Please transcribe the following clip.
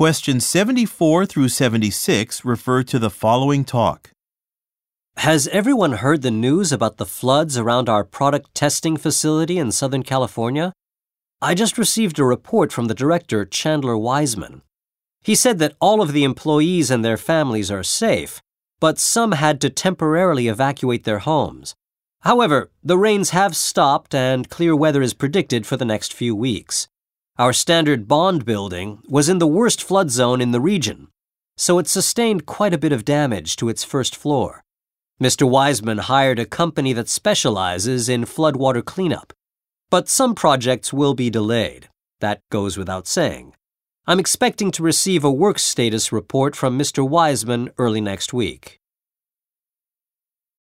Questions 74 through 76 refer to the following talk. Has everyone heard the news about the floods around our product testing facility in Southern California? I just received a report from the director, Chandler Wiseman. He said that all of the employees and their families are safe, but some had to temporarily evacuate their homes. However, the rains have stopped and clear weather is predicted for the next few weeks. Our standard bond building was in the worst flood zone in the region, so it sustained quite a bit of damage to its first floor. Mr. Wiseman hired a company that specializes in floodwater cleanup. But some projects will be delayed. That goes without saying. I'm expecting to receive a work status report from Mr. Wiseman early next week.